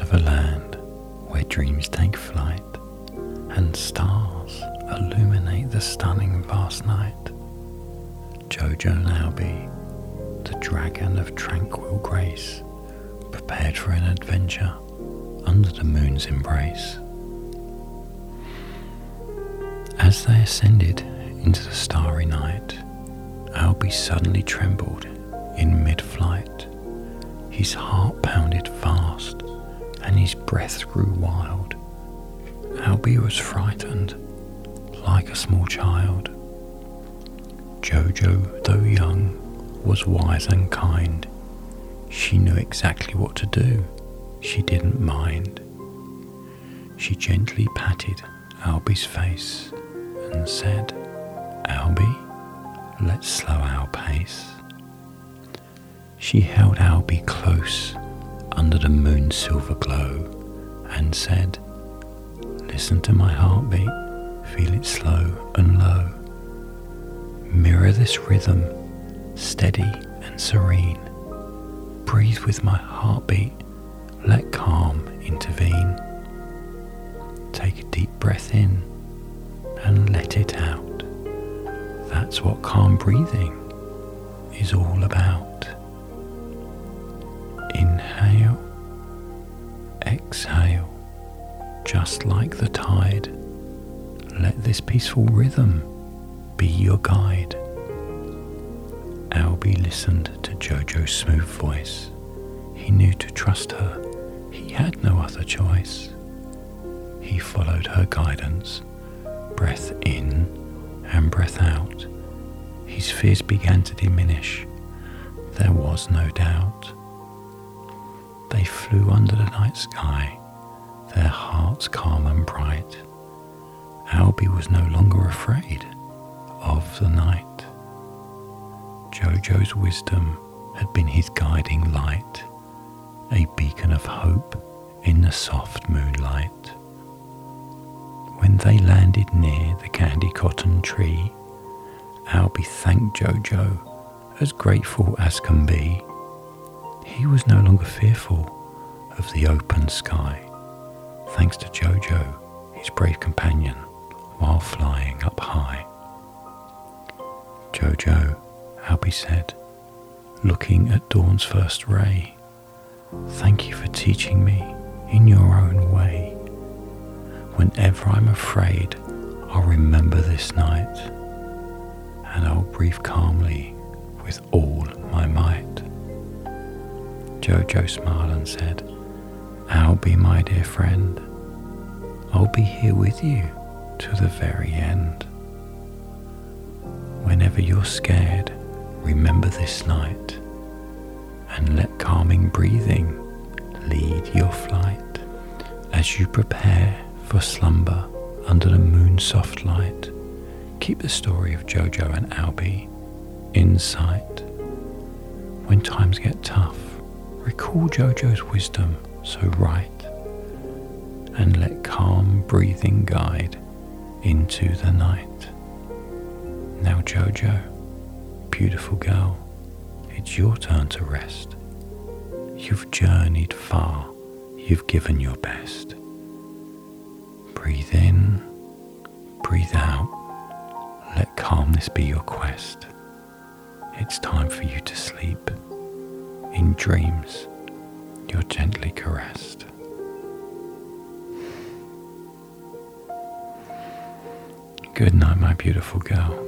of a land where dreams take flight and stars illuminate the stunning vast night. Jojo Lauby, the dragon of tranquil grace, prepared for an adventure under the moon's embrace. As they ascended into the starry night, Albi suddenly trembled in mid flight. His heart pounded fast his breath grew wild. Albi was frightened like a small child. Jojo, though young, was wise and kind. She knew exactly what to do. She didn't mind. She gently patted Albi's face and said, Albi, let's slow our pace. She held Albi close under the moon's silver glow and said, Listen to my heartbeat, feel it slow and low. Mirror this rhythm, steady and serene. Breathe with my heartbeat, let calm intervene. Take a deep breath in and let it out. That's what calm breathing is all about. Inhale, exhale, just like the tide. Let this peaceful rhythm be your guide. Albi listened to Jojo's smooth voice. He knew to trust her. He had no other choice. He followed her guidance, breath in and breath out. His fears began to diminish. There was no doubt. They flew under the night sky, their hearts calm and bright. Albi was no longer afraid of the night. Jojo's wisdom had been his guiding light, a beacon of hope in the soft moonlight. When they landed near the candy cotton tree, Albi thanked Jojo, as grateful as can be. He was no longer fearful of the open sky, thanks to Jojo, his brave companion, while flying up high. Jojo, Albi said, looking at dawn's first ray, thank you for teaching me in your own way. Whenever I'm afraid, I'll remember this night, and I'll breathe calmly with all my might. Jojo smiled and said, Albi my dear friend. I'll be here with you to the very end. Whenever you're scared, remember this night and let calming breathing lead your flight as you prepare for slumber under the moon's soft light. Keep the story of Jojo and Albi in sight. When times get tough, recall Jojo's wisdom so right and let calm breathing guide into the night. Now, Jojo, beautiful girl, it's your turn to rest. You've journeyed far, you've given your best. Breathe in, breathe out, let calmness be your quest. It's time for you to sleep. In dreams, you're gently caressed. Good night, my beautiful girl.